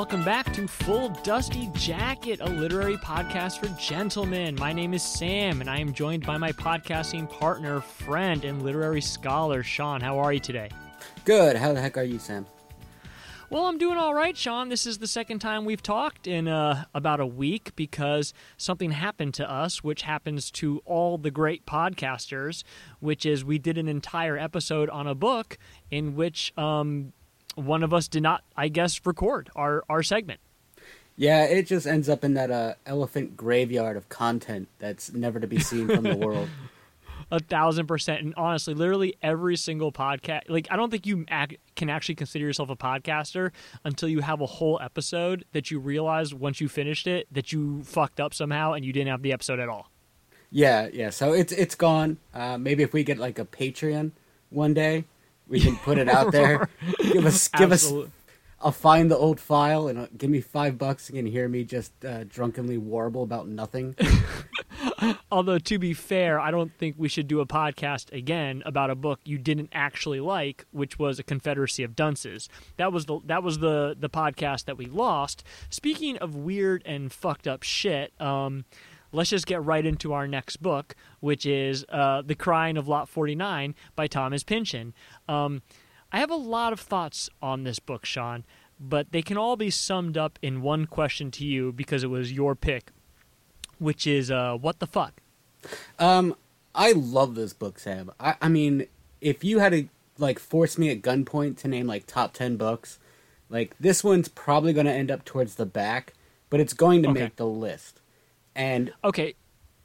Welcome back to Full Dusty Jacket, a literary podcast for gentlemen. My name is Sam, and I am joined by my podcasting partner, friend, and literary scholar, Sean. How are you today? Good. How the heck are you, Sam? Well, I'm doing all right, Sean. This is the second time we've talked in uh, about a week because something happened to us, which happens to all the great podcasters, which is we did an entire episode on a book in which um, one of us did not, I guess, record our, our segment. Yeah, it just ends up in that uh, elephant graveyard of content that's never to be seen from the world. A thousand percent. And honestly, literally every single podcast, like, I don't think you can actually consider yourself a podcaster until you have a whole episode that you realize once you finished it that you fucked up somehow and you didn't have the episode at all. Yeah, yeah. So it's it's gone. Uh, maybe if we get like a Patreon one day, we can put it out there. give us give Absolute- us. I'll find the old file and uh, give me five bucks. Can hear me just uh, drunkenly warble about nothing. Although to be fair, I don't think we should do a podcast again about a book you didn't actually like, which was A Confederacy of Dunces. That was the that was the the podcast that we lost. Speaking of weird and fucked up shit, um, let's just get right into our next book, which is uh, The Crying of Lot 49 by Thomas Pynchon. Um, I have a lot of thoughts on this book, Sean, but they can all be summed up in one question to you because it was your pick, which is uh, what the fuck? Um, I love this book, Sam. I, I mean, if you had to like force me at gunpoint to name like top ten books, like this one's probably going to end up towards the back, but it's going to Okay. make the list. And Okay,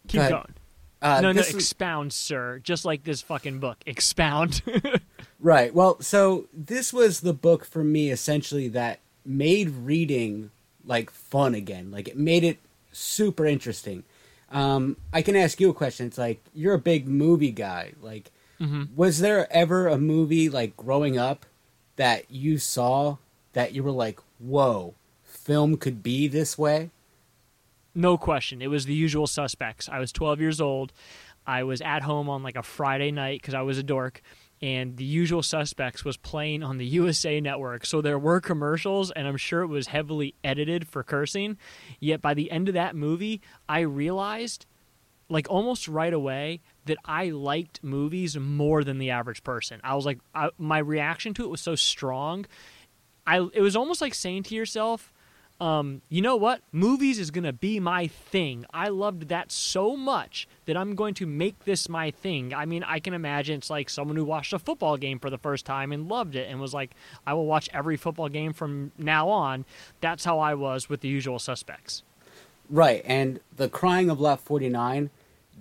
keep ahead. going. uh, no, no, is- expound, sir. Just like this fucking book. Expound. right. Well, so this was the book for me essentially that made reading like fun again. Like it made it super interesting. Um, I can ask you a question. It's like you're a big movie guy. Like, was there ever a movie like growing up that you saw that you were like, "Whoa, film could be this way"? No question. It was the usual suspects. I was 12 years old. I was at home on like a Friday night because I was a dork. And the usual suspects was playing on the USA network. So there were commercials, and I'm sure it was heavily edited for cursing. Yet by the end of that movie, I realized like almost right away that I liked movies more than the average person. I was like, I, my reaction to it was so strong. I it was almost like saying to yourself, um, you know what? Movies is gonna be my thing. I loved that so much that I'm going to make this my thing. I mean, I can imagine it's like someone who watched a football game for the first time and loved it and was like, I will watch every football game from now on. That's how I was with the usual suspects. Right, and the crying of Lot 49,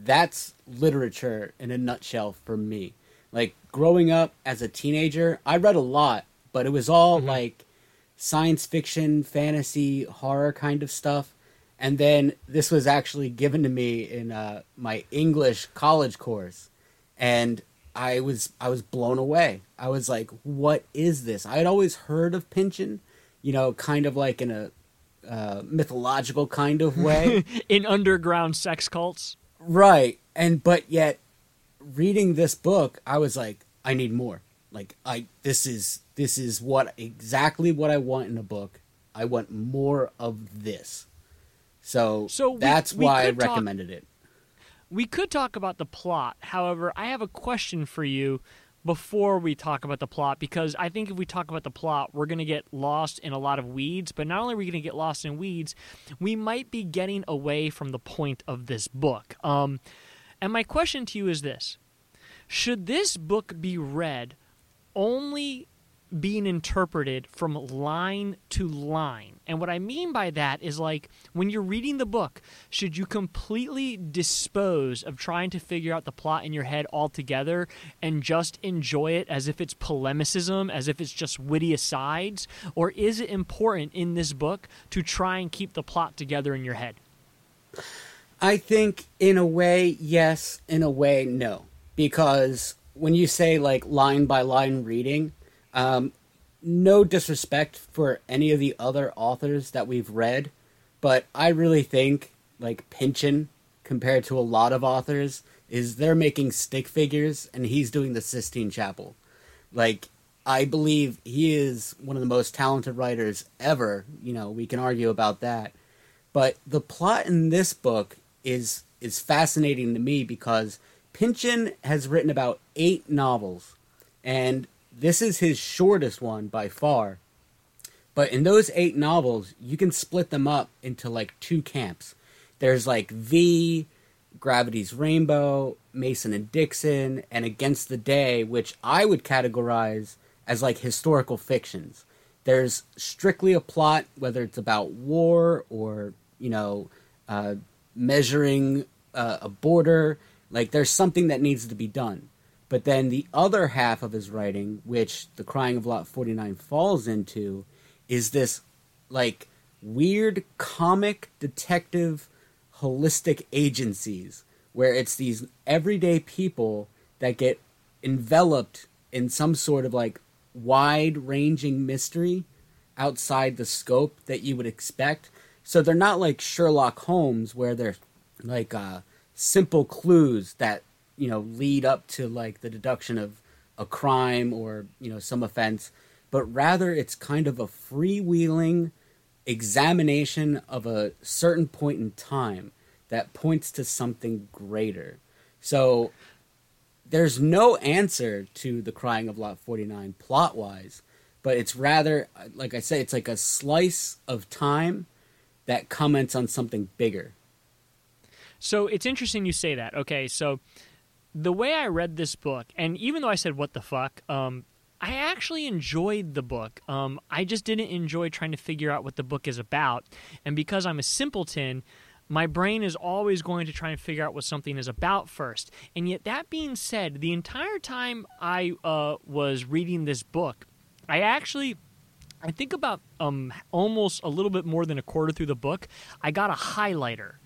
that's literature in a nutshell for me. Like growing up as a teenager, I read a lot, but it was all like science fiction, fantasy, horror kind of stuff. And then this was actually given to me in uh, my English college course, and I was I was blown away. I was like, "What is this?" I had always heard of Pynchon, you know, kind of like in a uh, mythological kind of way. In underground sex cults. Right. And but yet reading this book, I was like, I need more. Like I this is this is what exactly what I want in a book. I want more of this. So, So we- that's we why I talk- recommended it. We could talk about the plot. However, I have a question for you before we talk about the plot because I think if we talk about the plot, we're going to get lost in a lot of weeds. But not only are we going to get lost in weeds, we might be getting away from the point of this book. Um, and my question to you is this Should this book be read only being interpreted from line to line. And what I mean by that is like when you're reading the book, should you completely dispose of trying to figure out the plot in your head altogether and just enjoy it as if it's polemicism, as if it's just witty asides? Or is it important in this book to try and keep the plot together in your head? I think in a way, yes, in a way, no. Because when you say like line by line reading, um, no disrespect for any of the other authors that we've read, but I really think like Pynchon, compared to a lot of authors, is they're making stick figures and he's doing the Sistine Chapel. Like I believe he is one of the most talented writers ever. You know, we can argue about that. But the plot in this book is is fascinating to me because Pynchon has written about eight novels, and this is his shortest one by far. But in those eight novels, you can split them up into like two camps. There's like V, Gravity's Rainbow, Mason and Dixon, and Against the Day, which I would categorize as like historical fictions. There's strictly a plot, whether it's about war or you know, uh, measuring uh, a border. Like there's something that needs to be done. But then the other half of his writing, which The Crying of Lot 49 falls into, is this like weird comic detective holistic agencies where it's these everyday people that get enveloped in some sort of like wide ranging mystery outside the scope that you would expect so they're not like Sherlock Holmes where they're like uh, simple clues that you know lead up to like the deduction of a crime or you know some offense, but rather it's kind of a freewheeling examination of a certain point in time that points to something greater. So there's no answer to the crying of lot 49 plot wise but it's rather like i say it's like a slice of time that comments on something bigger. So it's interesting you say that. Okay, so the way I read this book, and even though I said "what the fuck," um, I actually enjoyed the book. Um, I just didn't enjoy trying to figure out what the book is about, and because I'm a simpleton. My brain is always going to try and figure out what something is about first. And yet, that being said, the entire time I uh, was reading this book, I actually I think about um, almost a little bit more than a quarter through the book, I got a highlighter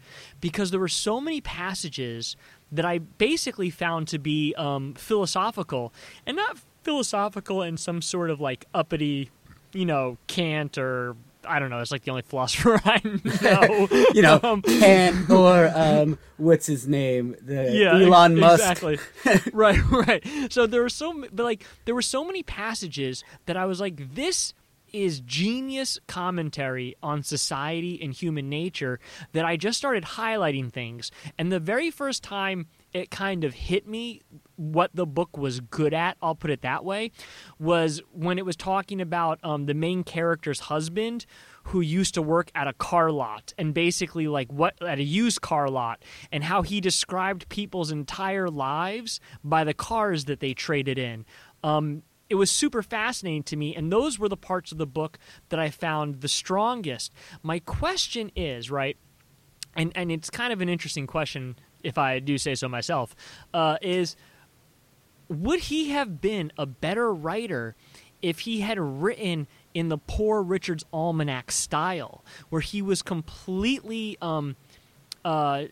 because there were so many passages that I basically found to be um, philosophical and not philosophical in some sort of like uppity, you know, Kant or I don't know. It's like the only philosopher I know. you know, um, Kant or um, what's his name? The yeah, Elon Musk. Exactly. right, right. So there were so, but like there were so many passages that I was like, this is genius commentary on society and human nature that I just started highlighting things. And the very first time it kind of hit me what the book was good at, I'll put it that way, was when it was talking about um, the main character's husband who used to work at a car lot and basically like what at a used car lot and how he described people's entire lives by the cars that they traded in. Um, it was super fascinating to me and those were the parts of the book that i found the strongest. My question is right and and it's kind of an interesting question if i do say so myself uh, is would he have been a better writer if he had written in the poor richard's almanac style where he was completely um, uh,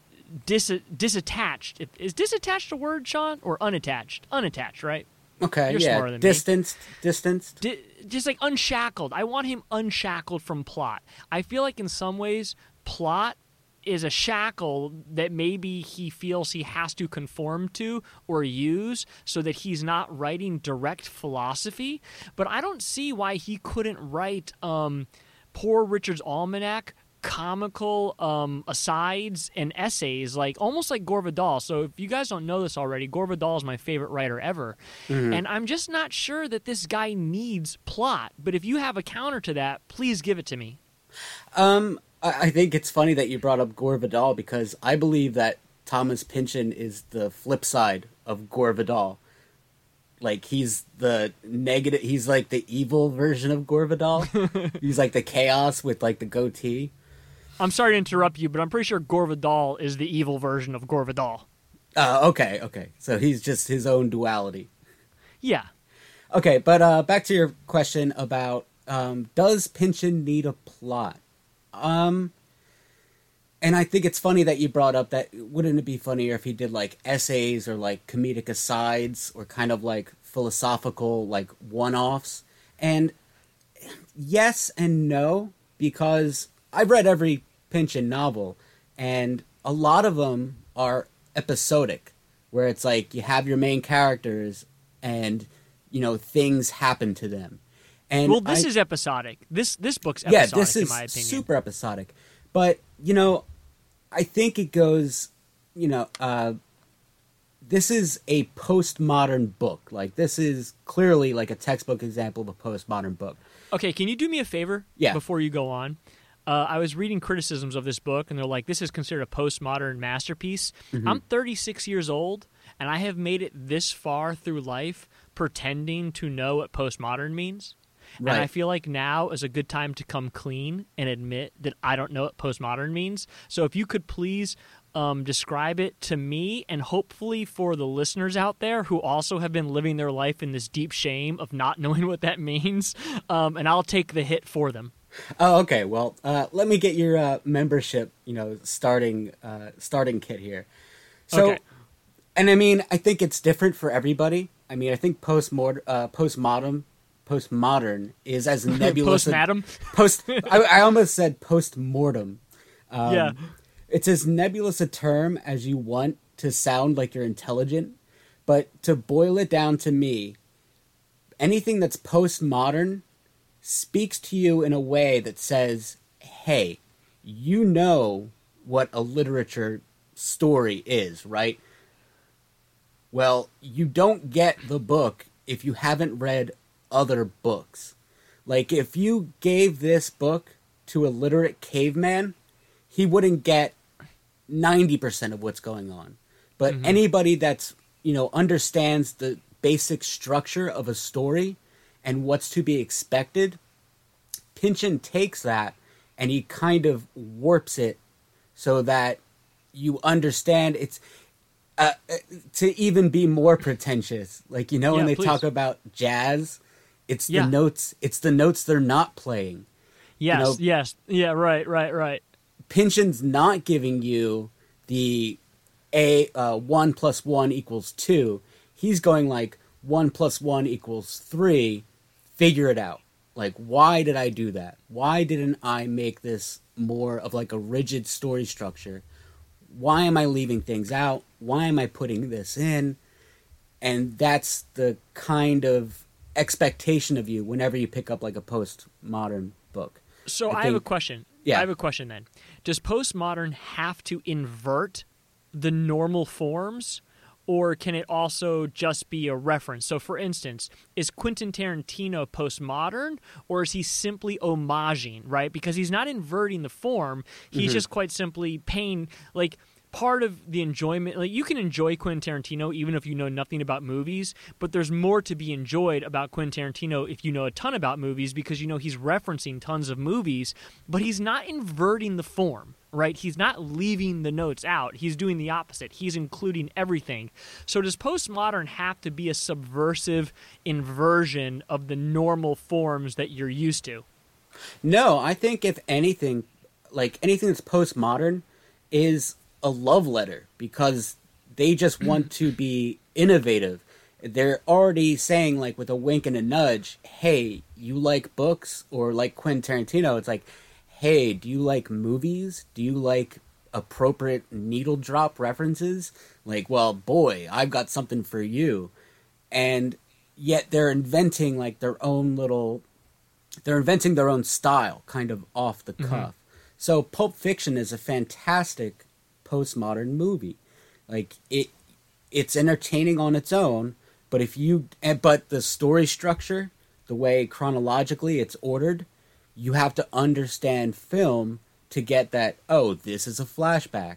dis- disattached? Is disattached a word sean? Or unattached? Unattached right Okay, You're yeah. than me. distanced, distanced. Di- just like unshackled. I want him unshackled from plot. I feel like in some ways, plot is a shackle that maybe he feels he has to conform to or use so that he's not writing direct philosophy. But I don't see why he couldn't write um, Poor Richard's Almanac comical um, asides and essays, like almost like Gore Vidal. So if you guys don't know this already, Gore Vidal is my favorite writer ever, Mm-hmm. and I'm just not sure that this guy needs plot. But if you have a counter to that, please give it to me. Um, I, I think it's funny that you brought up Gore Vidal because I believe that Thomas Pynchon is the flip side of Gore Vidal. Like he's the negative. He's like the evil version of Gore Vidal. he's like the chaos with like the goatee. I'm sorry to interrupt you, but I'm pretty sure Gore Vidal is the evil version of Gore Vidal. Uh, okay, okay. So he's just his own duality. Yeah. Okay, but uh, back to your question about um, does Pynchon need a plot? Um, and I think it's funny that you brought up that wouldn't it be funnier if he did like essays or like comedic asides or kind of like philosophical like one-offs? And yes and no because I've read every Pynchon novel and a lot of them are episodic where it's like you have your main characters and you know things happen to them. And well, this I- is episodic. This this book's yeah, episodic this is in my opinion. super episodic. But you know, I think it goes. You know, uh, this is a postmodern book. Like this is clearly like a textbook example of a postmodern book. Okay, can you do me a favor? Yeah. Before you go on, uh, I was reading criticisms of this book, and they're like, "This is considered a postmodern masterpiece." Mm-hmm. I'm 36 years old, and I have made it this far through life pretending to know what postmodern means. And I feel like now is a good time to come clean and admit that I don't know what postmodern means. So if you could please um, describe it to me and hopefully for the listeners out there who also have been living their life in this deep shame of not knowing what that means, um, and I'll take the hit for them. Oh, okay. Well, uh, let me get your uh, membership. You know, starting uh, starting kit here. So, Okay. and I mean, I think it's different for everybody. I mean, I think postmodern, uh, postmodern, postmodern is as nebulous. Post-madam? post. I, I almost said postmortem. Um, Yeah. It's as nebulous a term as you want to sound like you're intelligent, but to boil it down to me, anything that's postmodern speaks to you in a way that says, hey, you know what a literature story is, right? Well, you don't get the book if you haven't read other books. Like, if you gave this book to a literate caveman, he wouldn't get 90% of what's going on. But mm-hmm. anybody that's, you know, understands the basic structure of a story and what's to be expected, Pynchon takes that and he kind of warps it so that you understand it's uh, uh, to even be more pretentious. Like you know when they please. talk about jazz, it's Yeah. the notes. It's the notes they're not playing. Yes, know- yes. Yeah, right, right, right. Pynchon's not giving you the a uh, one plus one equals two. He's going like one plus one equals three. Figure it out. Like, why did I do that? Why didn't I make this more of like a rigid story structure? Why am I leaving things out? Why am I putting this in? And that's the kind of expectation of you whenever you pick up like a postmodern book. So I I, have a question. Yeah. I have a question then. Does postmodern have to invert the normal forms or can it also just be a reference? So for instance, is Quentin Tarantino postmodern or is he simply homaging, right? Because he's not inverting the form, he's mm-hmm. just quite simply paying like part of the enjoyment like you can enjoy Quentin Tarantino even if you know nothing about movies, but there's more to be enjoyed about Quentin Tarantino if you know a ton about movies because you know he's referencing tons of movies, but he's not inverting the form, right? He's not leaving the notes out. He's doing the opposite. He's including everything. So does postmodern have to be a subversive inversion of the normal forms that you're used to? No, I think if anything, like anything that's postmodern, is a love letter because they just want to be innovative. They're already saying, like, with a wink and a nudge, hey, you like books? Or like Quentin Tarantino, it's like, hey, do you like movies? Do you like appropriate needle drop references? Like, well, boy, I've got something for you. And yet they're inventing, like, their own little they're inventing their own style, kind of off the cuff. So Pulp Fiction is a fantastic postmodern movie. Like it, it's entertaining on its own. But if you, eh, but the story structure, the way chronologically it's ordered, you have to understand film to get that. Oh, this is a flashback.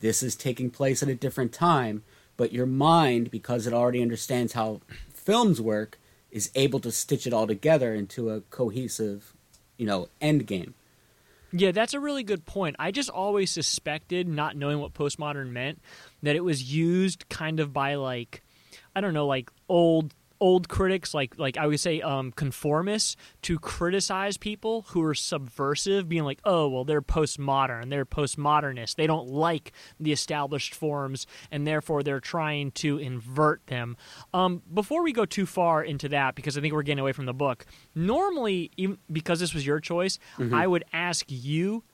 This is taking place at a different time. But your mind, because it already understands how films work, is able to stitch it all together into a cohesive, you know, end game. Yeah, that's a really good point. I just always suspected, not knowing what postmodern meant, that it was used kind of by like, I don't know, like old old critics, like like I would say um, conformists, to criticize people who are subversive, being like, oh well, they're postmodern, they're postmodernists, they don't like the established forms, and therefore they're trying to invert them. Um, before we go too far into that, because I think we're getting away from the book, normally, even because this was your choice, I would ask you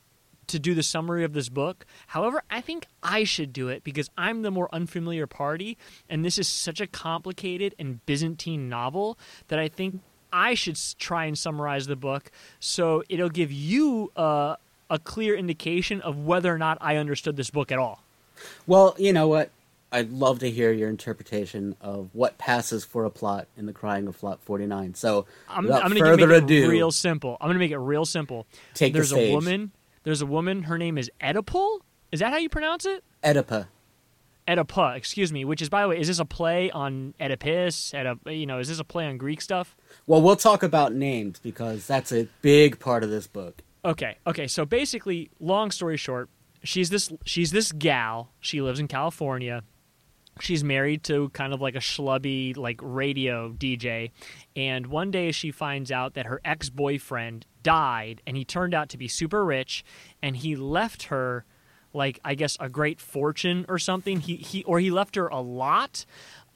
to do the summary of this book. However, I think I should do it because I'm the more unfamiliar party, and this is such a complicated and Byzantine novel that I think I should try and summarize the book so it'll give you uh, a clear indication of whether or not I understood this book at all. Well, you know what? I'd love to hear your interpretation of what passes for a plot in the Crying of Lot 49. So, I'm, I'm going to make ado, it real simple. I'm going to make it real simple. Take the There's a woman. There's a woman. Her name is Oedipal. Is that how you pronounce it? Oedipa. Oedipa, excuse me. Which is, by the way, is this a play on Oedipus? Oedip, you know, is this a play on Greek stuff? Well, we'll talk about names because that's a big part of this book. Okay, okay. So basically, long story short, she's this she's this gal. She lives in California. She's married to kind of like a schlubby like radio DJ, and one day she finds out that her ex boyfriend died, and he turned out to be super rich, and he left her like I guess a great fortune or something. He he or he left her a lot.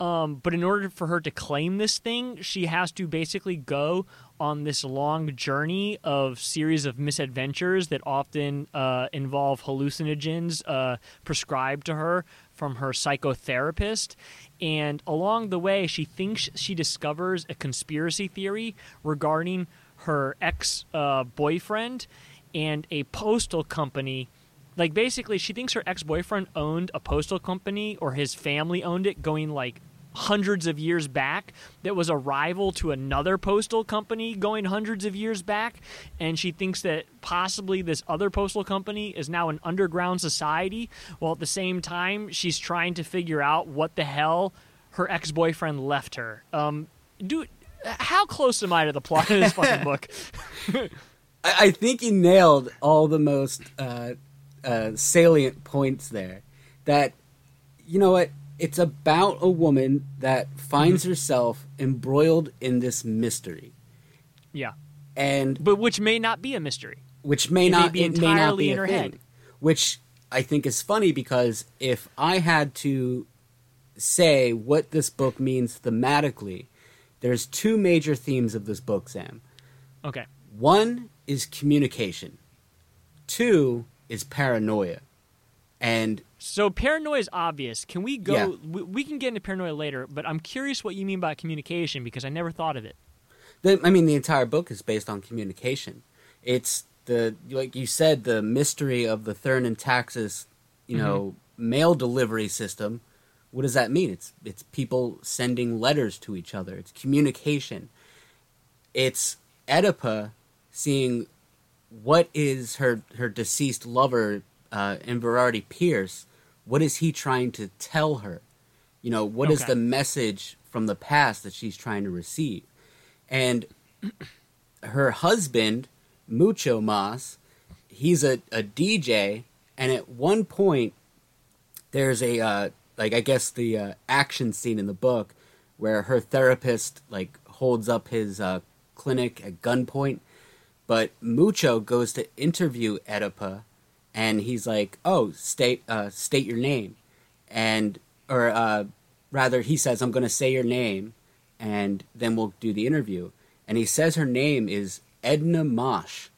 Um, but in order for her to claim this thing, she has to basically go on this long journey of series of misadventures that often uh, involve hallucinogens uh, prescribed to her from her psychotherapist. And along the way, she thinks she discovers a conspiracy theory regarding her ex uh, boyfriend and a postal company like basically she thinks her ex-boyfriend owned a postal company or his family owned it going like hundreds of years back that was a rival to another postal company going hundreds of years back and she thinks that possibly this other postal company is now an underground society while at the same time she's trying to figure out what the hell her ex-boyfriend left her um dude how close am i to the plot of this fucking book I, I think you nailed all the most uh, uh, salient points there. That, you know what? It's about a woman that finds Mm-hmm. herself embroiled in this mystery. yeah And but which may not be a mystery which may It may not be may not entirely be in her thing. head. Which I think is funny because if I had to say what this book means thematically, there's two major themes of this book, Sam. okay One is communication. Two is paranoia. And So paranoia is obvious. Can we go? Yeah. We, we can get into paranoia later, but I'm curious what you mean by communication because I never thought of it. the, I mean, the entire book is based on communication. It's the like you said, the mystery of the Thurn and Taxis, you mm-hmm. know, mail delivery system. What does that mean? It's it's people sending letters to each other. It's communication. It's Oedipa seeing what is her her deceased lover, uh, Inverarity Pierce. What is he trying to tell her? You know, what is Okay. the message from the past that she's trying to receive? And her husband, Mucho Maas, he's a, a DJ, and at one point, there's a uh, like I guess the uh, action scene in the book where her therapist like holds up his uh, clinic at gunpoint, but Mucho goes to interview Oedipa, and he's like, "Oh, state uh, state your name," and or uh, rather, he says, "I'm going to say your name, and then we'll do the interview." And he says her name is Edna Mosh,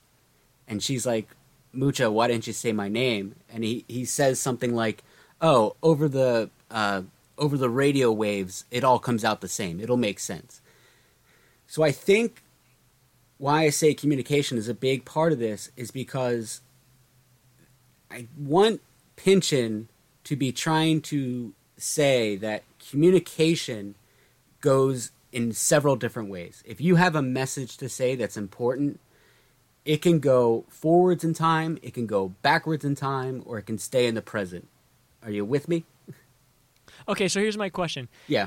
and she's like, "Mucho, why didn't you say my name?" And he he says something like, "Oh, over the uh, over the radio waves, it all comes out the same. It'll make sense." So I think why I say communication is a big part of this is because I want Pynchon to be trying to say that communication goes in several different ways. If you have a message to say that's important, it can go forwards in time, it can go backwards in time, or it can stay in the present. Are you with me? Okay, so here's my question: Yeah.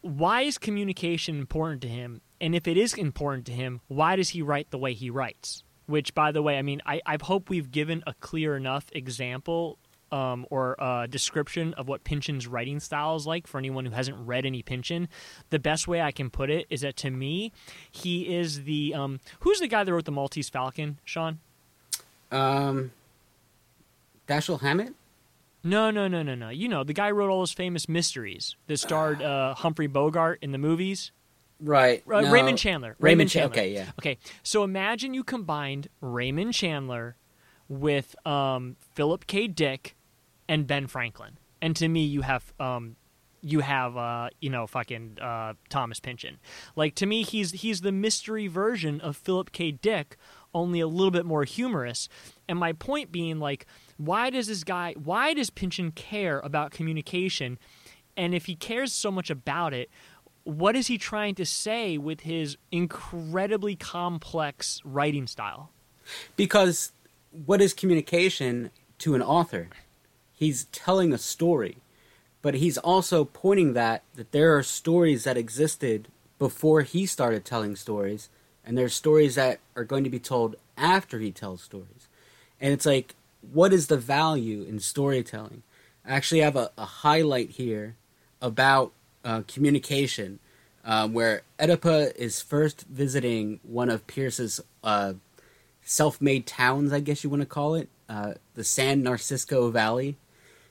Why is communication important to him? And if it is important to him, why does he write the way he writes? Which, by the way, I mean, I, I hope we've given a clear enough example um, or uh, description of what Pynchon's writing style is like for anyone who hasn't read any Pynchon. The best way I can put it is that to me, he is the um, who's the guy that wrote the Maltese Falcon, Sean? Um, Dashiell Hammett? No, no, no, no, no. You know, the guy who wrote all those famous mysteries that starred uh, Humphrey Bogart in the movies. Right. Uh, no. Raymond Chandler. Raymond Chandler. Chandler. Okay, yeah. Okay, so imagine you combined Raymond Chandler with um, Philip K. Dick and Ben Franklin. And to me, you have um, you have uh, you know fucking uh, Thomas Pynchon. Like to me, he's he's the mystery version of Philip K. Dick, only a little bit more humorous. And my point being, like, why does this guy? Why does Pynchon care about communication? And if he cares so much about it, what is he trying to say with his incredibly complex writing style? Because what is communication to an author? He's telling a story, but he's also pointing that that there are stories that existed before he started telling stories, and there's stories that are going to be told after he tells stories. And it's like, what is the value in storytelling? I actually have a, a highlight here about uh, communication, um, where Oedipa is first visiting one of Pierce's uh, self-made towns, I guess you want to call it, uh, the San Narciso Valley.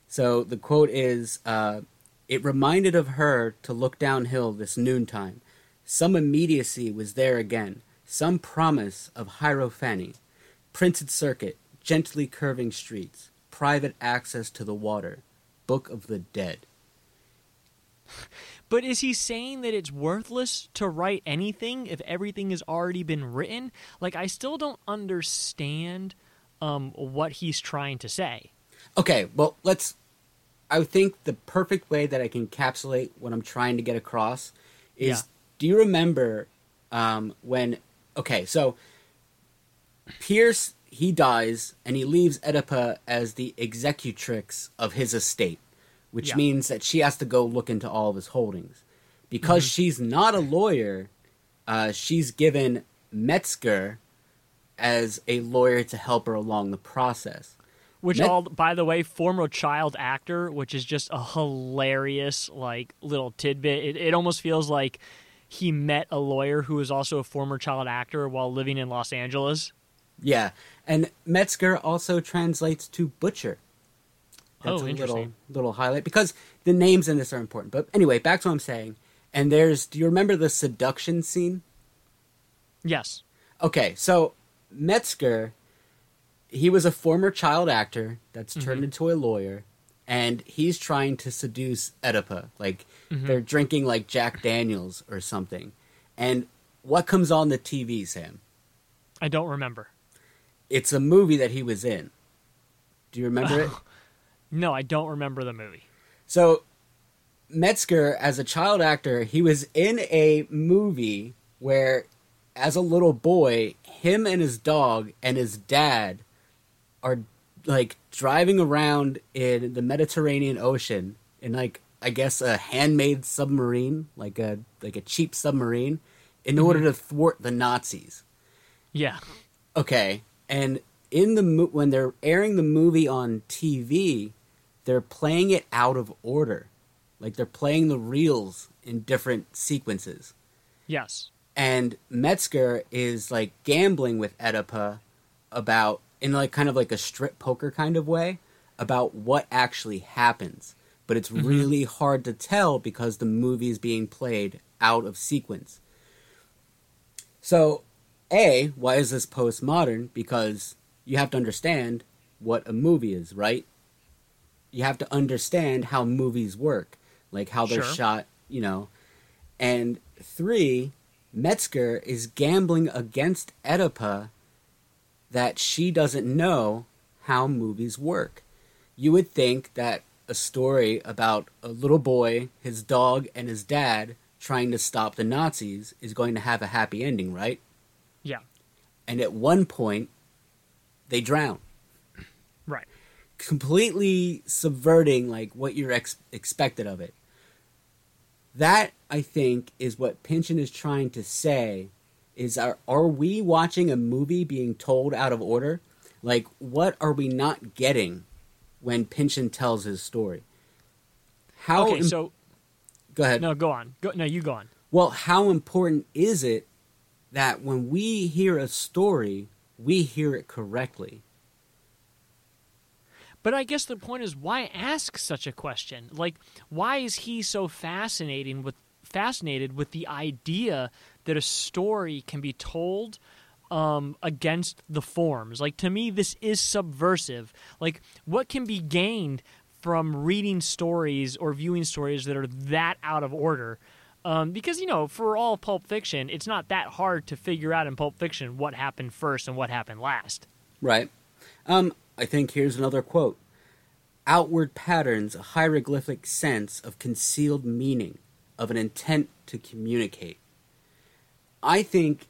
So the quote is, uh, "It reminded of her to look downhill this noontime. Some immediacy was there again, some promise of hierophany, printed circuit, gently curving streets, private access to the water, book of the dead." But is he saying that it's worthless to write anything if everything has already been written? Like, I still don't understand um, what he's trying to say. Okay, well, let's. I think the perfect way that I can encapsulate what I'm trying to get across is Yeah. do you remember um, when. Okay, so Pierce, he dies and he leaves Oedipa as the executrix of his estate, which Yeah. means that she has to go look into all of his holdings. Because she's not a lawyer, uh, she's given Metzger as a lawyer to help her along the process. Which, Met- all by the way, former child actor, which is just a hilarious like little tidbit. It, it almost feels like he met a lawyer who was also a former child actor while living in Los Angeles. Yeah, and Metzger also translates to butcher. Oh, a little interesting. little highlight because the names in this are important. But anyway, back to what I'm saying. And there's, do you remember the seduction scene? Yes. Okay, so Metzger, he was a former child actor that's turned mm-hmm. into a lawyer, and he's trying to seduce Oedipa. Like mm-hmm. they're drinking like Jack Daniels or something. And what comes on the TV, Sam? I don't remember. It's a movie that he was in. Do you remember oh. it? No, I don't remember the movie. So Metzger, as a child actor, he was in a movie where, as a little boy, him and his dog and his dad are like driving around in the Mediterranean Ocean in like I guess a handmade submarine, like a like a cheap submarine, in mm-hmm. order to thwart the Nazis. Yeah. Okay, and in the when they're airing the movie on TV, they're playing it out of order, like they're playing the reels in different sequences. Yes. And Metzger is like gambling with Oedipa about in like kind of like a strip poker kind of way about what actually happens. But it's mm-hmm. really hard to tell because the movie is being played out of sequence. So, A, why is this postmodern? Because you have to understand what a movie is, right? You have to understand how movies work, like how they're Sure. shot, you know. And three, Metzger is gambling against Oedipa that she doesn't know how movies work. You would think that a story about a little boy, his dog, and his dad trying to stop the Nazis is going to have a happy ending, right? Yeah. And at one point, they drown. Completely subverting like what you're ex- expected of it. That I think is what Pynchon is trying to say is are are we watching a movie being told out of order? Like what are we not getting when Pynchon tells his story? How Okay, im- so go ahead. no, go on. Go, no, you go on. Well, how important is it that when we hear a story, we hear it correctly? But I guess the point is why ask such a question? Like why is he so fascinating with fascinated with the idea that a story can be told um, against the forms. Like to me, this is subversive. Like what can be gained from reading stories or viewing stories that are that out of order? Um, because you know, for all Pulp Fiction, it's not that hard to figure out in Pulp Fiction what happened first and what happened last. Right. Um, I think here's another quote. Outward patterns a hieroglyphic sense of concealed meaning, of an intent to communicate. I think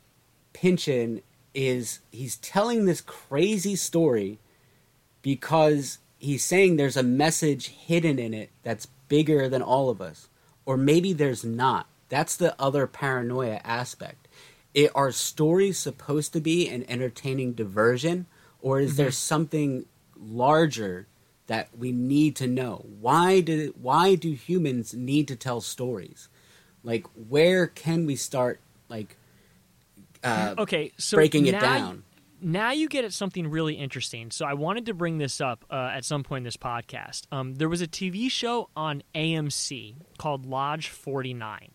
Pynchon is he's telling this crazy story because he's saying there's a message hidden in it that's bigger than all of us or maybe there's not that's the other paranoia aspect it, are stories supposed to be an entertaining diversion or is mm-hmm. there something larger that we need to know why do why do humans need to tell stories like where can we start like uh, okay, so breaking it down. now you get at something really interesting. So I wanted to bring this up uh, at some point in this podcast. Um, there was a TV show on AMC called Lodge 49,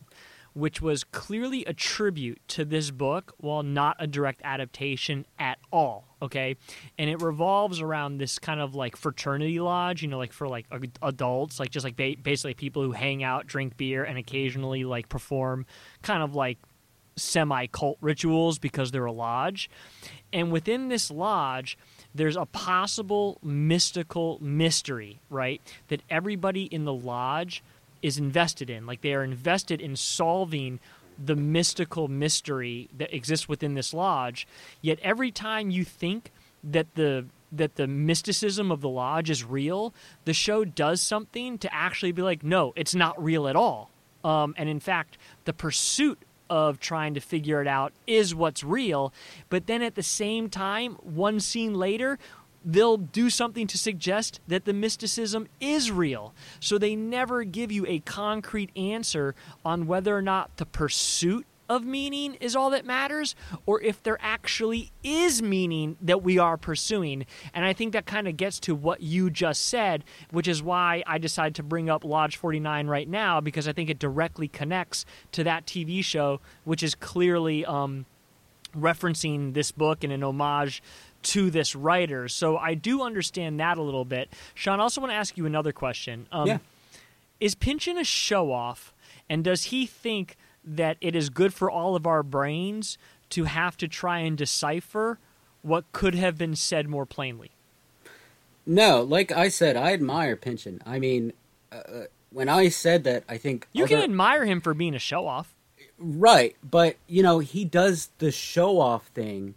which was clearly a tribute to this book while not a direct adaptation at all. Okay, and it revolves around this kind of like fraternity lodge, you know, like for like adults, like just like ba- basically people who hang out, drink beer, and occasionally like perform kind of like semi cult rituals because they're a lodge. And within this lodge, there's a possible mystical mystery, right? That everybody in the lodge is invested in. Like they are invested in solving the mystical mystery that exists within this lodge. Yet every time you think that the that the mysticism of the lodge is real, the show does something to actually be like, no, it's not real at all. Um, and in fact, the pursuit of trying to figure it out is what's real. But then at the same time, one scene later, they'll do something to suggest that the mysticism is real. So they never give you a concrete answer on whether or not the pursuit of meaning is all that matters or if there actually is meaning that we are pursuing. And I think that kind of gets to what you just said, which is why I decided to bring up Lodge 49 right now because I think it directly connects to that TV show, which is clearly um, referencing this book in an homage to this writer. So I do understand that a little bit. Sean, I also want to ask you another question. Um, yeah. Is Pynchon a show off? And does he think that it is good for all of our brains to have to try and decipher what could have been said more plainly. No, like I said, I admire Pynchon. I mean, uh, uh, when I said that, I think you other... can admire him for being a show off, right? But you know, he does the show off thing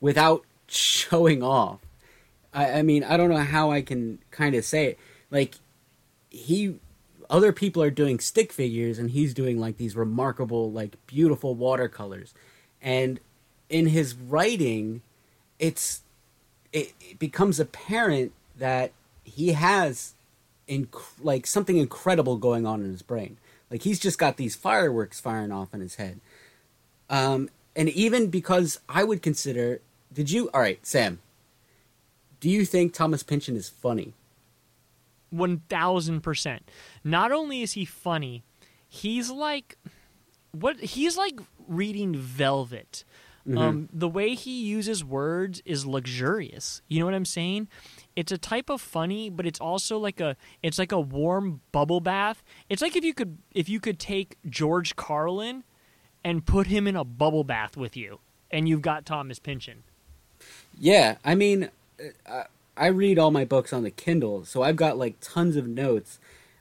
without showing off. I, I mean, I don't know how I can kind of say it. Like he other people are doing stick figures and he's doing like these remarkable like beautiful watercolors and in his writing it's it, it becomes apparent that he has inc- like something incredible going on in his brain like he's just got these fireworks firing off in his head um and even because i would consider did you all right sam do you think thomas pynchon is funny 1000%. Not only is he funny, he's like what he's like reading Velvet. Mm-hmm. Um, the way he uses words is luxurious. You know what I'm saying? It's a type of funny, but it's also like a it's like a warm bubble bath. It's like if you could if you could take George Carlin and put him in a bubble bath with you, and you've got Thomas Pynchon. Yeah, I mean, uh, I read all my books on the Kindle, so I've got like tons of notes,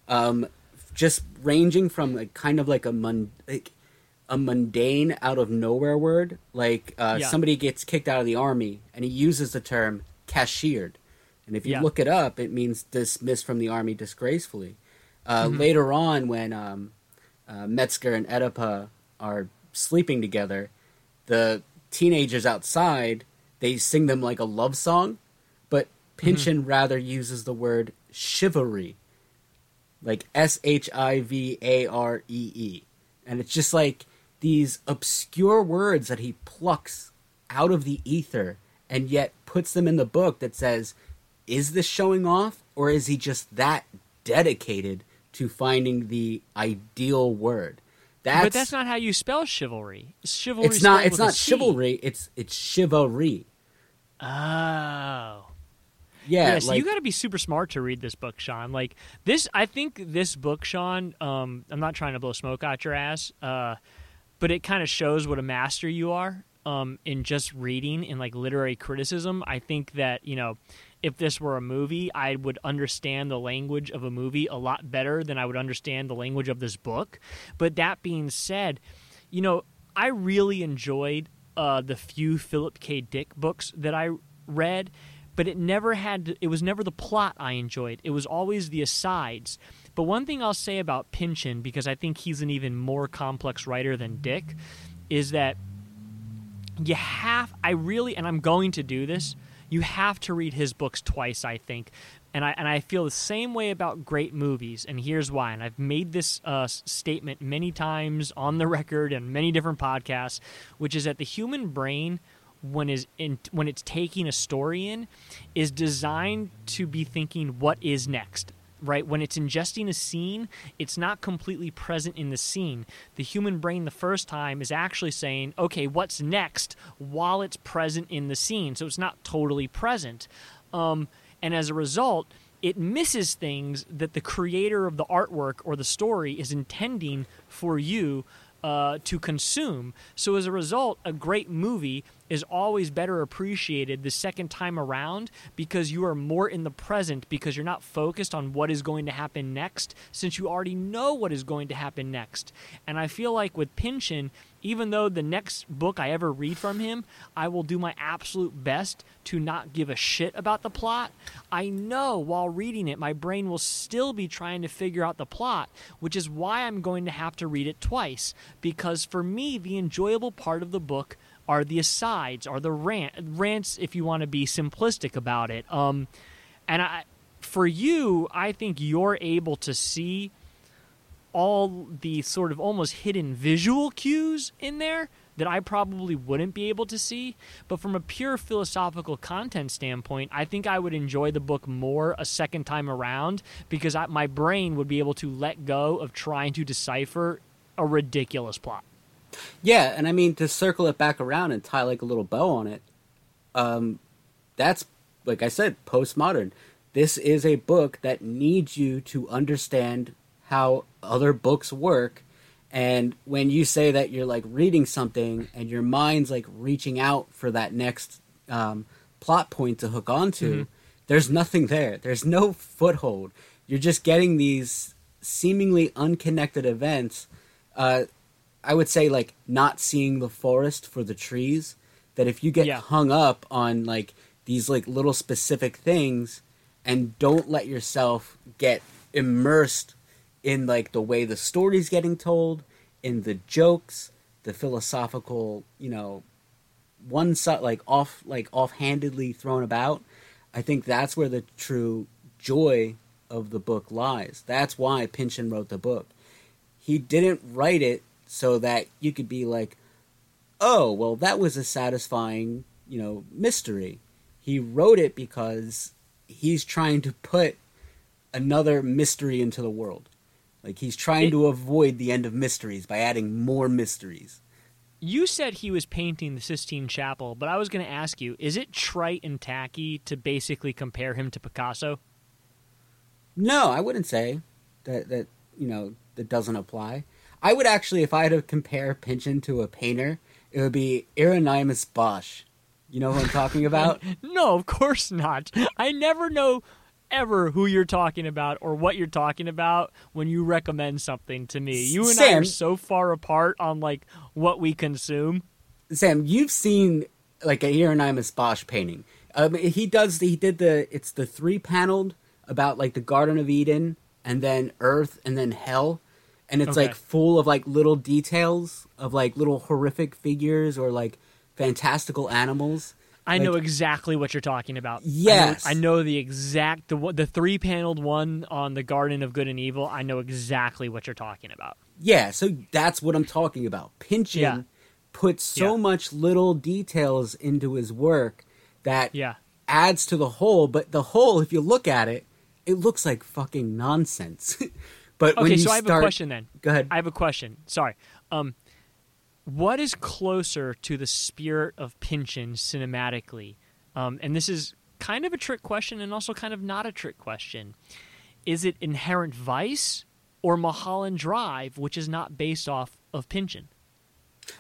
um, just ranging from like kind of like a mun- like a mundane out of nowhere word, like uh, yeah. somebody gets kicked out of the army and he uses the term cashiered, and if you yeah. look it up, it means dismissed from the army disgracefully. Uh, mm-hmm. Later on, when um, uh, Metzger and Oedipa are sleeping together, the teenagers outside they sing them like a love song but Pynchon mm-hmm. rather uses the word chivalry, like S H I V A R E E. And it's just like these obscure words that he plucks out of the ether and yet puts them in the book that says, is this showing off or is he just that dedicated to finding the ideal word? That's, but that's not how you spell chivalry. Chivalry. It's not. It's not C. chivalry. It's it's chivalry. Oh. Yeah, Yeah, so like you got to be super smart to read this book, Sean. Like this, I think this book, Sean. Um, I'm not trying to blow smoke out your ass, uh, but it kind of shows what a master you are um, in just reading and like literary criticism. I think that you know, if this were a movie, I would understand the language of a movie a lot better than I would understand the language of this book. But that being said, you know, I really enjoyed uh, the few Philip K. Dick books that I read, but it never had. It was never the plot I enjoyed. It was always the asides. But one thing I'll say about Pynchon, because I think he's an even more complex writer than Dick, is that you have. I really, and I'm going to do this. You have to read his books twice. I think. And I, and I feel the same way about great movies, and here's why. And I've made this uh, statement many times on the record and many different podcasts, which is that the human brain, when is in, when it's taking a story in, is designed to be thinking what is next. Right when it's ingesting a scene, it's not completely present in the scene. The human brain, the first time, is actually saying, "Okay, what's next?" while it's present in the scene, so it's not totally present. Um, and as a result it misses things that the creator of the artwork or the story is intending for you uh, to consume. So as a result, a great movie is always better appreciated the second time around because you are more in the present because you're not focused on what is going to happen next since you already know what is going to happen next. And I feel like with Pynchon, even though the next book I ever read from him, I will do my absolute best to not give a shit about the plot. I know while reading it, my brain will still be trying to figure out the plot, which is why I'm going to have to read it twice. Because for me, the enjoyable part of the book are the asides, are the rant, rants, if you want to be simplistic about it. Um, and I, for you, I think you're able to see all the sort of almost hidden visual cues in there that I probably wouldn't be able to see. But from a pure philosophical content standpoint, I think I would enjoy the book more a second time around because I, my brain would be able to let go of trying to decipher a ridiculous plot. Yeah, and I mean to circle it back around and tie like a little bow on it. Um, that's like I said, postmodern. This is a book that needs you to understand how other books work. And when you say that you're like reading something and your mind's like reaching out for that next um, plot point to hook onto, there's nothing there. There's no foothold. You're just getting these seemingly unconnected events. Uh, I would say like not seeing the forest for the trees. That if you get Yeah. hung up on like these like little specific things and don't let yourself get immersed in like the way the story's getting told, in the jokes, the philosophical, you know, one side like off like offhandedly thrown about. I think that's where the true joy of the book lies. That's why Pynchon wrote the book. He didn't write it so that you could be like, "Oh, well, that was a satisfying, you know, mystery." He wrote it because he's trying to put another mystery into the world. Like he's trying It- to avoid the end of mysteries by adding more mysteries. You said he was painting the Sistine Chapel, but I was going to ask you: Is it trite and tacky to basically compare him to Picasso? No, I wouldn't say that that you know that doesn't apply. I would actually, if I had to compare Pynchon to a painter, it would be Hieronymus Bosch. You know who I'm talking about? No, of course not. I never know ever who you're talking about or what you're talking about when you recommend something to me. You and I are so far apart on like what we consume. Sam, you've seen like a Hieronymus Bosch painting. Um, he does. He did the. It's the three paneled about like the Garden of Eden, and then Earth, and then Hell, and it's Okay. like full of like little details of like little horrific figures or like fantastical animals. I Like- know exactly what you're talking about. I know- Yes. I know, the exact the the three paneled one on the Garden of Good and Evil. I know exactly what you're talking about. Yeah, so that's what I'm talking about. Pynchon Yeah. puts so Yeah. much little details into his work that Yeah. adds to the whole, but the whole, if you look at it, it looks like fucking nonsense. but when Okay, so I have start, a question then. Go ahead. I have a question. Sorry. Um, what is closer to the spirit of Pynchon cinematically? Um, and this is kind of a trick question and also kind of not a trick question. Is it Inherent Vice or Mulholland Drive, which is not based off of Pynchon?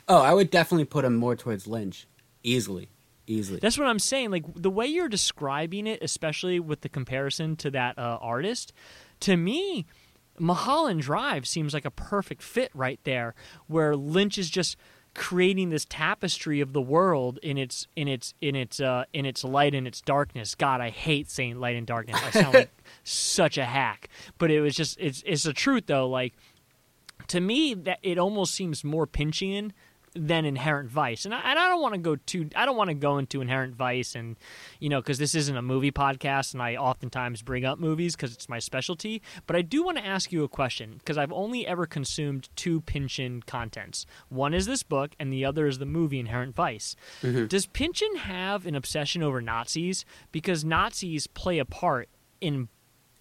Oh, I would definitely put him more towards Lynch, easily, easily. That's what I'm saying. Like the way you're describing it, especially with the comparison to that uh, artist, to me, Mulholland Drive seems like a perfect fit right there, where Lynch is just creating this tapestry of the world in its in its in its uh, in its light and its darkness. God, I hate saying light and darkness. I sound like such a hack, but it was just it's it's the truth though. Like to me, that it almost seems more Pynchon than Inherent Vice, and I, and I don't want to go too. I don't want to go into Inherent Vice, and you know, because this isn't a movie podcast, and I oftentimes bring up movies because it's my specialty. But I do want to ask you a question because I've only ever consumed two Pynchon contents. One is this book, and the other is the movie Inherent Vice. Mm-hmm. Does Pynchon have an obsession over Nazis? Because Nazis play a part in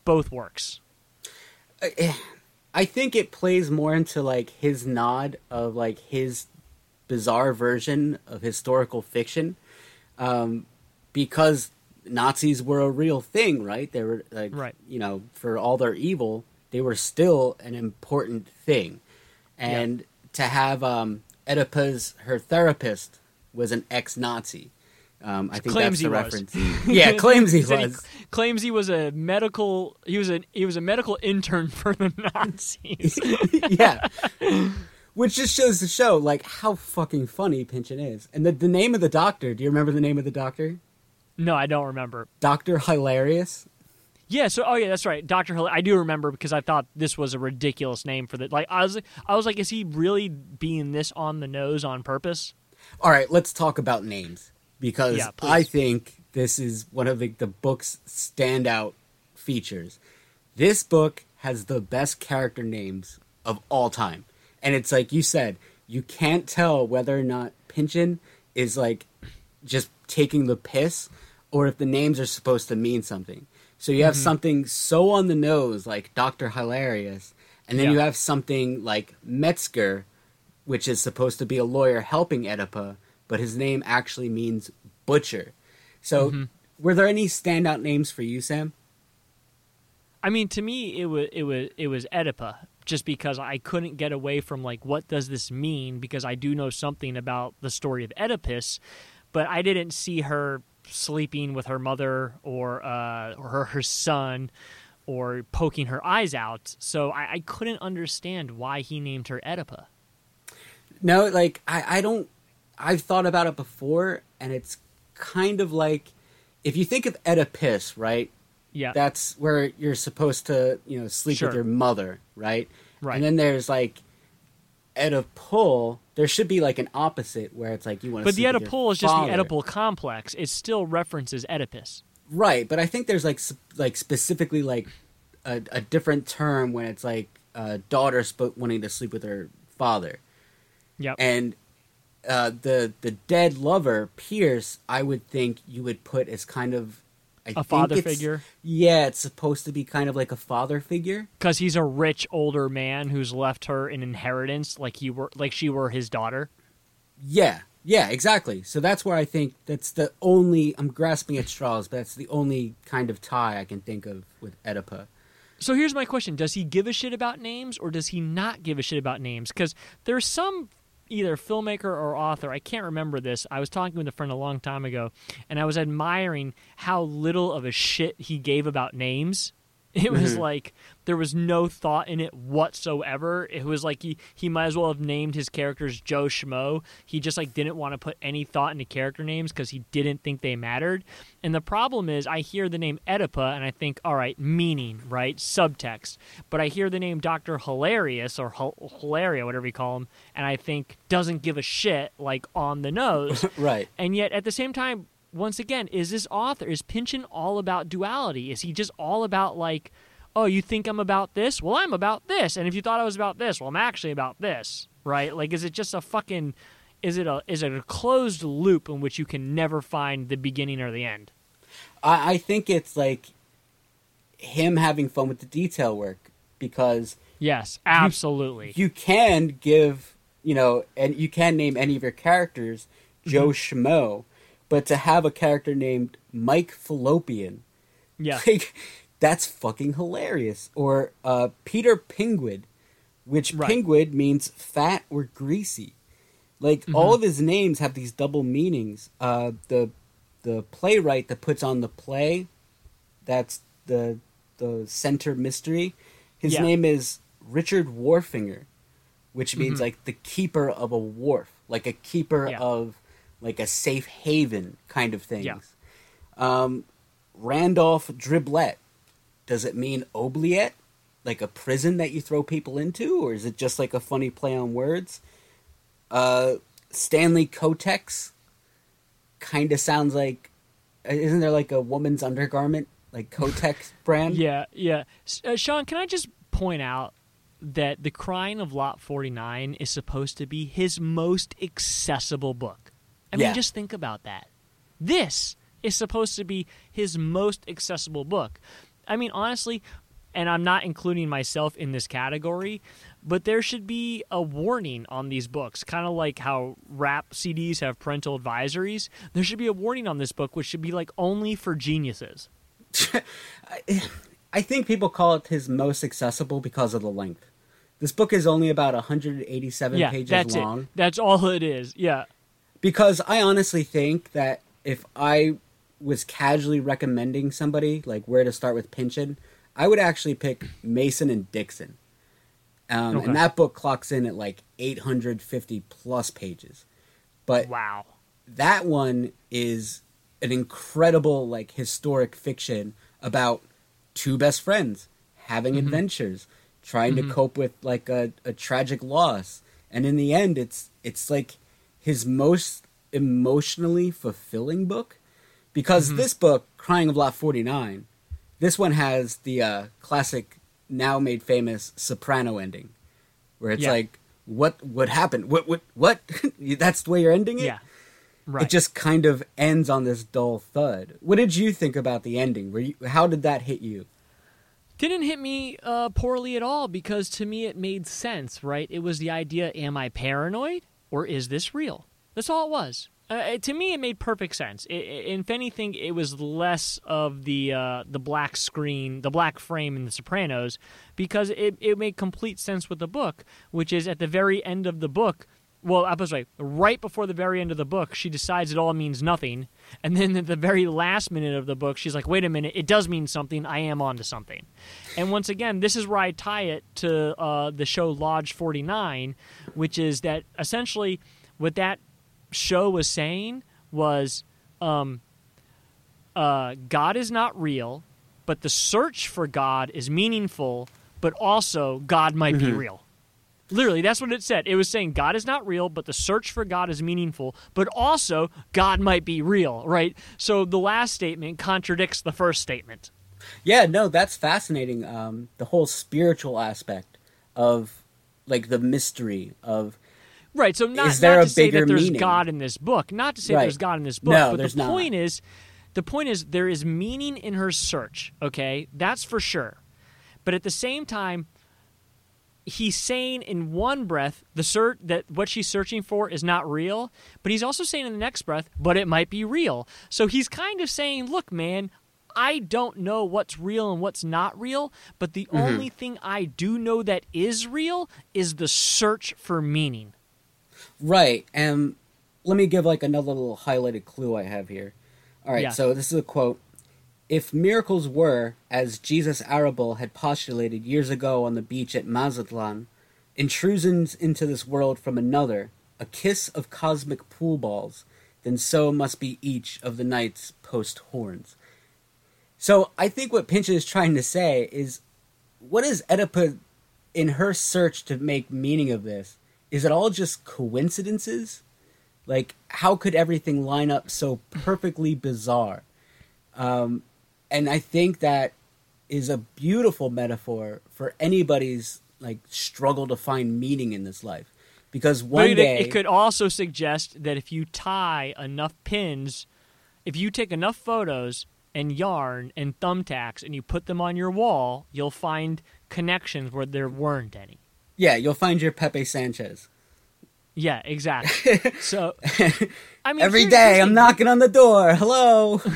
both works. I think it plays more into like his nod of like his bizarre version of historical fiction, um, because Nazis were a real thing, right? They were like, Right. you know, for all their evil, they were still an important thing, and to have um, Oedipus, her therapist, was an ex-Nazi. Um, I think Claims that's he the reference. yeah, claims he was. claims he was a medical. He was a he was a medical intern for the Nazis. yeah. Which just shows the show like how fucking funny Pynchon is. And the, the name of the doctor, do you remember the name of the doctor? no, I don't remember. Doctor Hilarius. Yeah, so oh yeah, that's right, Doctor Hill. I do remember because I thought this was a ridiculous name for the like. I was I was like, is he really being this on the nose on purpose? All right, let's talk about names because Yeah. I think this is one of the, the book's standout features. This book has the best character names of all time. And it's like you said, you can't tell whether or not Pynchon is like just taking the piss or if the names are supposed to mean something. So you Mm-hmm. have something so on the nose like Dr. Hilarius, and then Yeah. you have something like Metzger, which is supposed to be a lawyer helping Oedipa, but his name actually means butcher. So, Mm-hmm. were there any standout names for you, Sam? I mean, to me, it was it was it was Oedipa, just because I couldn't get away from like, what does this mean? Because I do know something about the story of Oedipus, but I didn't see her sleeping with her mother or uh, or her, her son or poking her eyes out. So I, I couldn't understand why he named her Oedipa. No, like I, I don't. I've thought about it before, and it's kind of like if you think of Oedipus, right? Yeah, That's where you're supposed to, you know, sleep Sure. with your mother, right? Right. And then there's like Oedipal. There should be like an opposite where it's like you want to. but the sleep with your Oedipal is just the. Oedipal complex. It still references Oedipus. Right, but I think there's like like specifically like a, a different term when it's like a daughter sp- wanting to sleep with her father, Yep. and uh, the the dead lover Pierce, I would think you would put as kind of I a father figure. Yeah, it's supposed to be kind of like a father figure. because he's a rich older man who's left her an inheritance like he were like she were his daughter Yeah, yeah, exactly. So that's where I think that's the only I'm grasping at straws, but that's the only kind of tie I can think of with Oedipa. so here's my question does he give a shit about names or does he not give a shit about names because there's some either filmmaker or author i can't remember this i was talking with a friend a long time ago and i was admiring how little of a shit he gave about names it was mm-hmm. like there was no thought in it whatsoever. It was like he, he might as well have named his characters Joe Schmo. He just like didn't want to put any thought into character names because he didn't think they mattered. And the problem is, I hear the name Oedipa and I think, all right, meaning, right, subtext. But I hear the name Doctor Hilarius or Hil- Hilaria, whatever you call him, and I think doesn't give a shit, like on the nose. Right. And yet, at the same time, once again, is this author, is Pynchon all about duality? Is he just all about, like, oh, you think I'm about this? Well, I'm about this. And if you thought I was about this, well, I'm actually about this, right? Like, is it just a fucking. Is it a is it a closed loop in which you can never find the beginning or the end? I, I think it's like him having fun with the detail work because Yes, absolutely. you can give you know, and you can name any of your characters Joe Mm-hmm. Schmo, but to have a character named Mike Fallopian, Yeah. like that's fucking hilarious. Or uh, Peter Pinguid, which Right. Means fat or greasy. Like Mm-hmm. all of his names have these double meanings. Uh, the the playwright that puts on the play, that's the the center mystery. His Yeah. name is Richard Wharfinger, which means Mhm. like the keeper of a wharf, like a keeper Yeah. of like a safe haven kind of things. Yeah. Um, Randolph Driblet. Does it mean oubliette? Like a prison that you throw people into? Or is it just like a funny play on words? Uh, Stanley Kotex. Kind of sounds like. Isn't there like a woman's undergarment? Like Kotex brand? Yeah, yeah. Uh, Sean, can I just point out that The Crying of Lot 49 is supposed to be his most accessible book? I mean, just think about that. This is supposed to be his most accessible book. I mean, honestly, and I'm not including myself in this category, but there should be a warning on these books, kind of like how rap CDs have parental advisories. There should be a warning on this book, which should be like only for geniuses. I think people call it his most accessible because of the length. This book is only about 187 yeah, pages that's long. it. That's all it is. Yeah. Because I honestly think that if I was casually recommending somebody like where to start with Pynchon, I would actually pick Mason and Dixon. Um, Okay. And that book clocks in at like 850 plus pages. But Wow. that one is an incredible like historic fiction about two best friends having adventures trying to cope with like a, a tragic loss and in the end it's it's like his most emotionally fulfilling book because this book crying of lot 49 this one has the uh, classic now made famous soprano ending where it's Yeah. like what what happened what what what that's the way you're ending it Yeah. Right. it just kind of ends on this dull thud. What did you think about the ending? Were you, how did that hit you? didn't hit me uh, poorly at all because to me it made sense, right? It was the idea am I paranoid or is this real? That's all it was. Uh, to me, it made perfect sense. I- I- if anything, it was less of the uh, the black screen, the black frame in The Sopranos, because it, it made complete sense with the book, which is at the very end of the book. Well, I was right. Right before the very end of the book, she decides it all means nothing, and then at the very last minute of the book, she's like, "Wait a minute, it does mean something. I am onto something." And once again, this is where I tie it to uh, the show Lodge Forty Nine, which is that essentially what that show was saying was, um, uh, God is not real, but the search for God is meaningful, but also God might be real. Literally, that's what it said. It was saying God is not real, but the search for God is meaningful, but also God might be real, right? So the last statement contradicts the first statement. Yeah, no, that's fascinating. Um, the whole spiritual aspect of like the mystery of Right. So not, Is there not a to say that there's meaning? God in this book. Not to say Right. there's God in this book. No, but there's the not. point is the point is there is meaning in her search, okay? That's for sure. But at the same time, he's saying in one breath the cert that what she's searching for is not real, but he's also saying in the next breath, but it might be real. So he's kind of saying, look, man, I don't know what's real and what's not real, but the Mm-hmm. only thing I do know that is real is the search for meaning. right. And let me give like another little highlighted clue I have here. All right, Yeah. so this is a quote. If miracles were, as Jesus Arrabal had postulated years ago on the beach at Mazatlan, intrusions into this world from another, a kiss of cosmic pool balls, then so must be each of the night's post horns. So I think what Pinch is trying to say is, what is Oedipus in her search to make meaning of this? Is it all just coincidences? Like, how could everything line up so perfectly bizarre? Um, and I think that is a beautiful metaphor for anybody's like struggle to find meaning in this life. Because one But it, day, it could also suggest that if you tie enough pins, if you take enough photos and yarn and thumbtacks and you put them on your wall, you'll find connections where there weren't any. yeah, you'll find your Pepe Sanchez. Yeah, exactly. So, I mean, Every day I'm knocking on the door. Hello.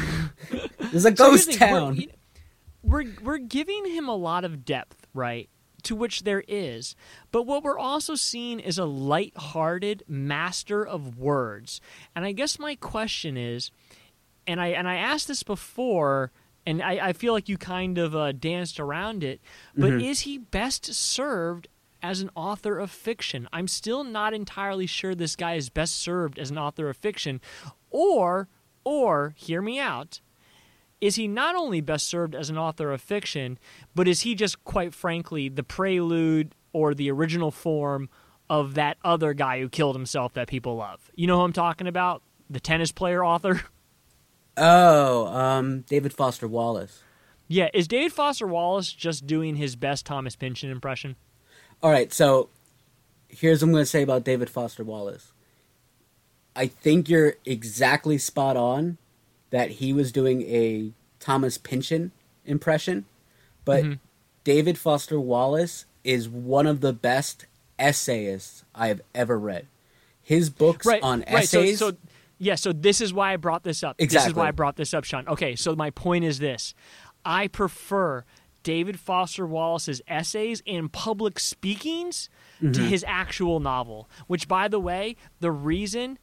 There's a ghost the thing, we're- town. you know, We're, we're giving him a lot of depth, right? To which there is, but what we're also seeing is a light-hearted master of words. And I guess my question is, and I and I asked this before, and I, I feel like you kind of uh, danced around it. But Mm-hmm. is he best served as an author of fiction? I'm still not entirely sure this guy is best served as an author of fiction, or or hear me out. Is he not only best served as an author of fiction, but is he just quite frankly the prelude or the original form of that other guy who killed himself that people love? You know who I'm talking about? The tennis player author? Oh, um, David Foster Wallace. Yeah, is David Foster Wallace just doing his best Thomas Pynchon impression? All right, so here's what I'm going to say about David Foster Wallace. I think you're exactly spot on that he was doing a Thomas Pynchon impression, but Mhm. David Foster Wallace is one of the best essayists I have ever read. His books Right, on right. So, essays. so yeah, so this is why I brought this up. This is why I brought this up, Sean. Okay, so my point is this: I prefer David Foster Wallace's essays and public speakings Mm-hmm. to his actual novel. Which, by the way, the reason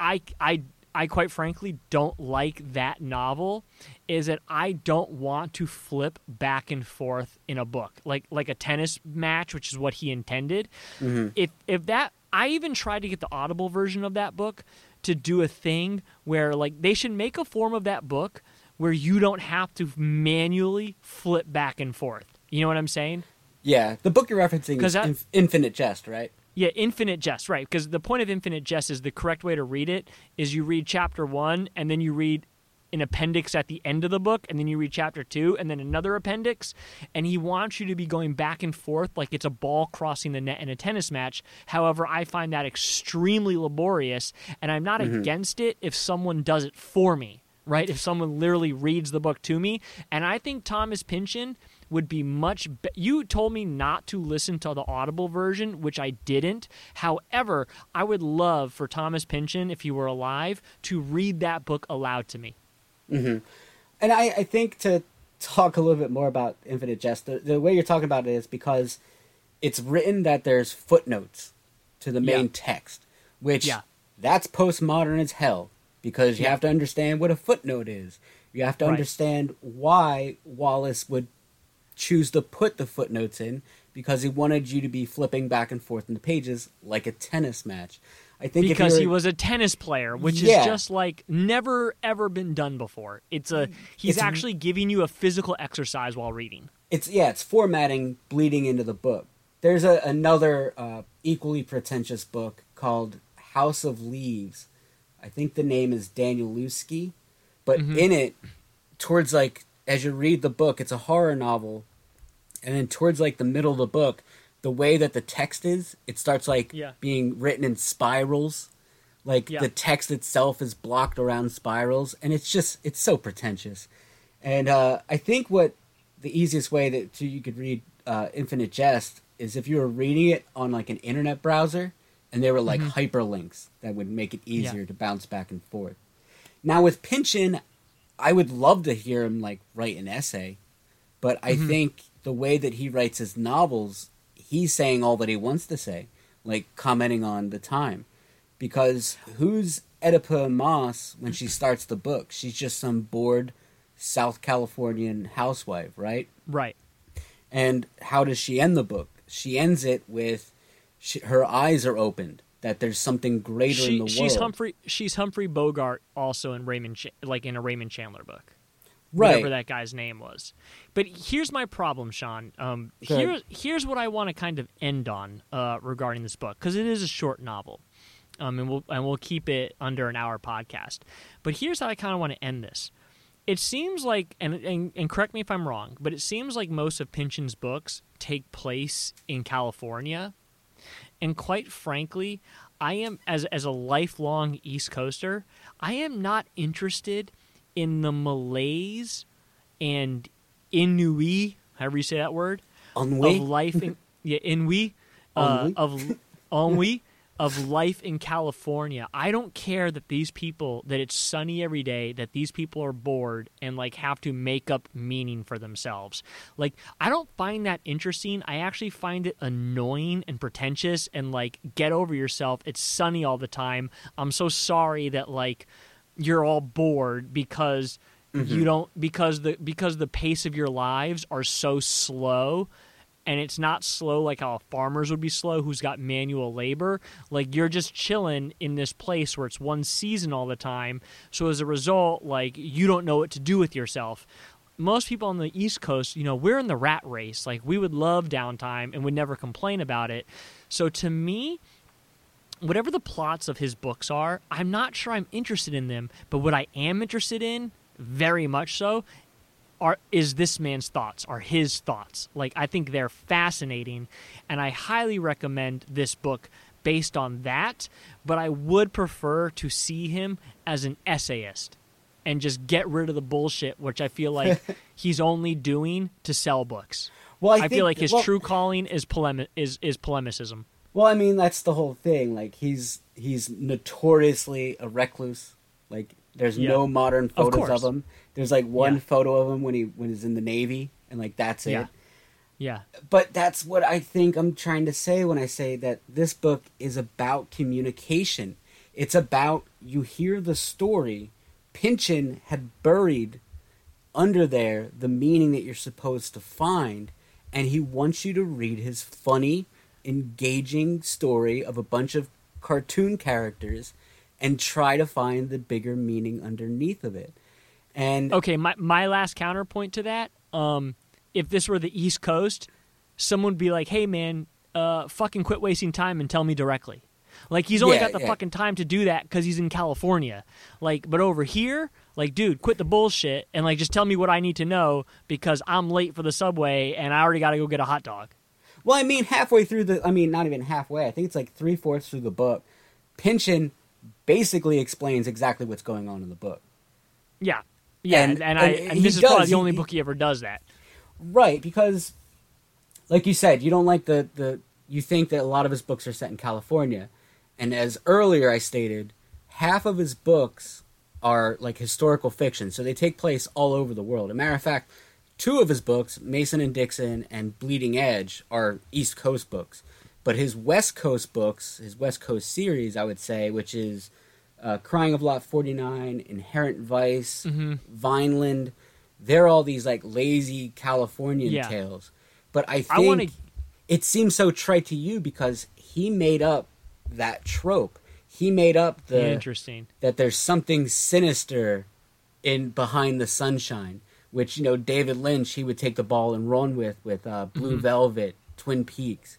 I I I quite frankly don't like that novel is that I don't want to flip back and forth in a book like like a tennis match, which is what he intended. Mm-hmm. If if that I even tried to get the audible version of that book to do a thing where like they should make a form of that book where you don't have to manually flip back and forth. You know what I'm saying? yeah, the book you're referencing is Infinite Jest, right? Yeah, Infinite Jest, right? Because the point of Infinite Jest is the correct way to read it is you read chapter one and then you read an appendix at the end of the book, and then you read chapter two and then another appendix, and he wants you to be going back and forth like it's a ball crossing the net in a tennis match. However, I find that extremely laborious, and I'm not mm-hmm. against it if someone does it for me. Right, if someone literally reads the book to me, and I think Thomas Pynchon would be much. Be- you told me not to listen to the Audible version, which I didn't. However, I would love for Thomas Pynchon, if he were alive, to read that book aloud to me. Mm-hmm. And I, I think to talk a little bit more about Infinite Jest, the, the way you're talking about it is because it's written that there's footnotes to the main Yeah. text, which Yeah. that's postmodern as hell because you Yeah. have to understand what a footnote is. You have to Right. understand why Wallace would choose to put the footnotes in because he wanted you to be flipping back and forth in the pages like a tennis match. I think Because he was a tennis player, which Yeah. is just like never ever been done before. It's a he's It's- actually giving you a physical exercise while reading. it's yeah, it's formatting bleeding into the book. There's a, another uh, equally pretentious book called House of Leaves. I think the name is Daniel Danielewski, but Mhm. in it, towards like as you read the book, it's a horror novel, and then towards like the middle of the book, the way that the text is, it starts like Yeah. being written in spirals. Like Yeah. the text itself is blocked around spirals, and it's just it's so pretentious. And uh, I think what the easiest way that to, you could read uh, Infinite Jest is if you were reading it on like an internet browser, and there were like hyperlinks that would make it easier to bounce back and forth. Now with Pynchon, I would love to hear him like write an essay, but I mm-hmm. think the way that he writes his novels, he's saying all that he wants to say, like commenting on the time. Because who's Oedipa Maas when she starts the book? She's just some bored South Californian housewife, right? Right. And how does she end the book? She ends it with she, her eyes are opened that there's something greater in She, the she's world. Humphrey she's Humphrey Bogart also in Raymond Ch- like in a Raymond Chandler book. right. whatever that guy's name was. But here's my problem, Sean. Um, here, here's what I want to kind of end on uh, regarding this book because it is a short novel, um, and we'll and we'll keep it under an hour podcast. But here's how I kind of want to end this. It seems like, and, and and correct me if I'm wrong, but it seems like most of Pynchon's books take place in California, and quite frankly, I am as as a lifelong East Coaster, I am not interested in the malaise and ennui, however you say that word, Ennui? of life in yeah, ennui, uh, of ennui of life in California. I don't care that these people that it's sunny every day, that these people are bored and like have to make up meaning for themselves. Like I don't find that interesting. I actually find it annoying and pretentious and like get over yourself. It's sunny all the time. I'm so sorry that like you're all bored because mm-hmm. you don't because the because the pace of your lives are so slow and it's not slow like how farmers would be slow who's got manual labor. Like you're just chilling in this place where it's one season all the time. So as a result like you don't know what to do with yourself. Most people on the east coast you know we're in the rat race. Like we would love downtime and would never complain about it. So to me whatever the plots of his books are i'm not sure i'm interested in them. But what i am interested in very much so are is this man's thoughts are his thoughts. Like i think they're fascinating and i highly recommend this book based on that but i would prefer to see him as an essayist and just get rid of the bullshit which i feel like he's only doing to sell books. Well i, I think, feel like his well, true calling is polemi- is is polemicism. Well i mean that's the whole thing. Like he's he's notoriously a recluse. Like there's yeah. no modern photos of, of him there's like one yeah. photo of him when he when he's in the Navy, and like that's it. Yeah. Yeah. But that's what I think I'm trying to say when I say that this book is about communication. It's about you hear the story. Pynchon had buried under there the meaning that you're supposed to find, and he wants you to read his funny, engaging story of a bunch of cartoon characters and try to find the bigger meaning underneath of it. And okay, my my last counterpoint to that, um, if this were the East Coast, someone would be like, "Hey, man, uh, fucking quit wasting time and tell me directly." Like he's only yeah, got the yeah. fucking time to do that because he's in California. Like, but over here, like, dude, quit the bullshit and like just tell me what I need to know because I'm late for the subway and I already got to go get a hot dog. Well, I mean, halfway through the, I mean, not even halfway. I think it's like three fourths through the book. Pynchon basically explains exactly what's going on in the book. Yeah, yeah, and, and, and I and this is does, probably the only he, book he ever does that. Right, because like you said, you don't like the the you think that a lot of his books are set in California. And as earlier I stated, half of his books are like historical fiction, so they take place all over the world. As a matter of fact, two of his books, Mason and Dixon and Bleeding Edge, are East Coast books. But his West Coast books, his West Coast series, I would say, which is uh, Crying of Lot 49, Inherent Vice, mm-hmm. Vineland. They're all these like lazy Californian yeah. tales. But I think I wanna... it seems so trite to you because he made up that trope. He made up the interesting that there's something sinister in behind the sunshine, which you know David Lynch he would take the ball and run with with uh, Blue mm-hmm. Velvet, Twin Peaks.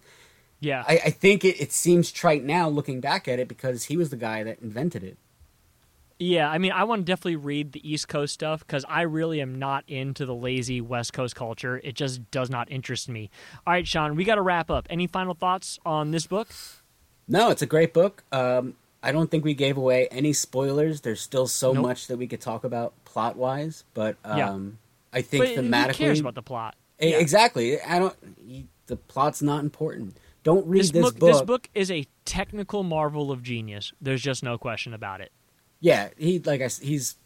Yeah. I, I think it, it seems trite now looking back at it because he was the guy that invented it. Yeah, I mean, I want to definitely read the East Coast stuff because I really am not into the lazy West Coast culture. It just does not interest me. All right, Sean, we got to wrap up. Any final thoughts on this book? No, it's a great book. Um, I don't think we gave away any spoilers. There's still so nope. much that we could talk about plot wise, but um, yeah. I think but thematically, who cares about the plot? Yeah. Exactly. I don't. The plot's not important. Don't read this, this book, book. This book is a technical marvel of genius. There's just no question about it. Yeah, he like I, he's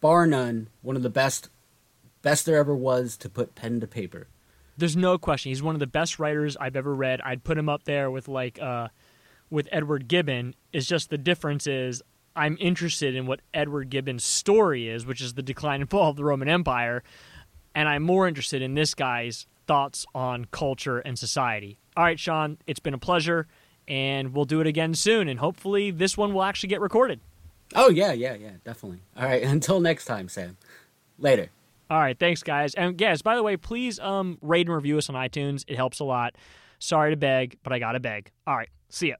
bar none one of the best best there ever was to put pen to paper. There's no question. He's one of the best writers I've ever read. I'd put him up there with like uh with Edward Gibbon. It's just the difference is I'm interested in what Edward Gibbon's story is, which is the decline and fall of the Roman Empire, and I'm more interested in this guy's thoughts on culture and society. All right, Sean, it's been a pleasure, and we'll do it again soon. And hopefully, this one will actually get recorded. Oh, yeah, yeah, yeah, definitely. All right, until next time, Sam. Later. All right, thanks, guys. And guys, by the way, please um, rate and review us on iTunes. It helps a lot. Sorry to beg, but I got to beg. All right, see ya.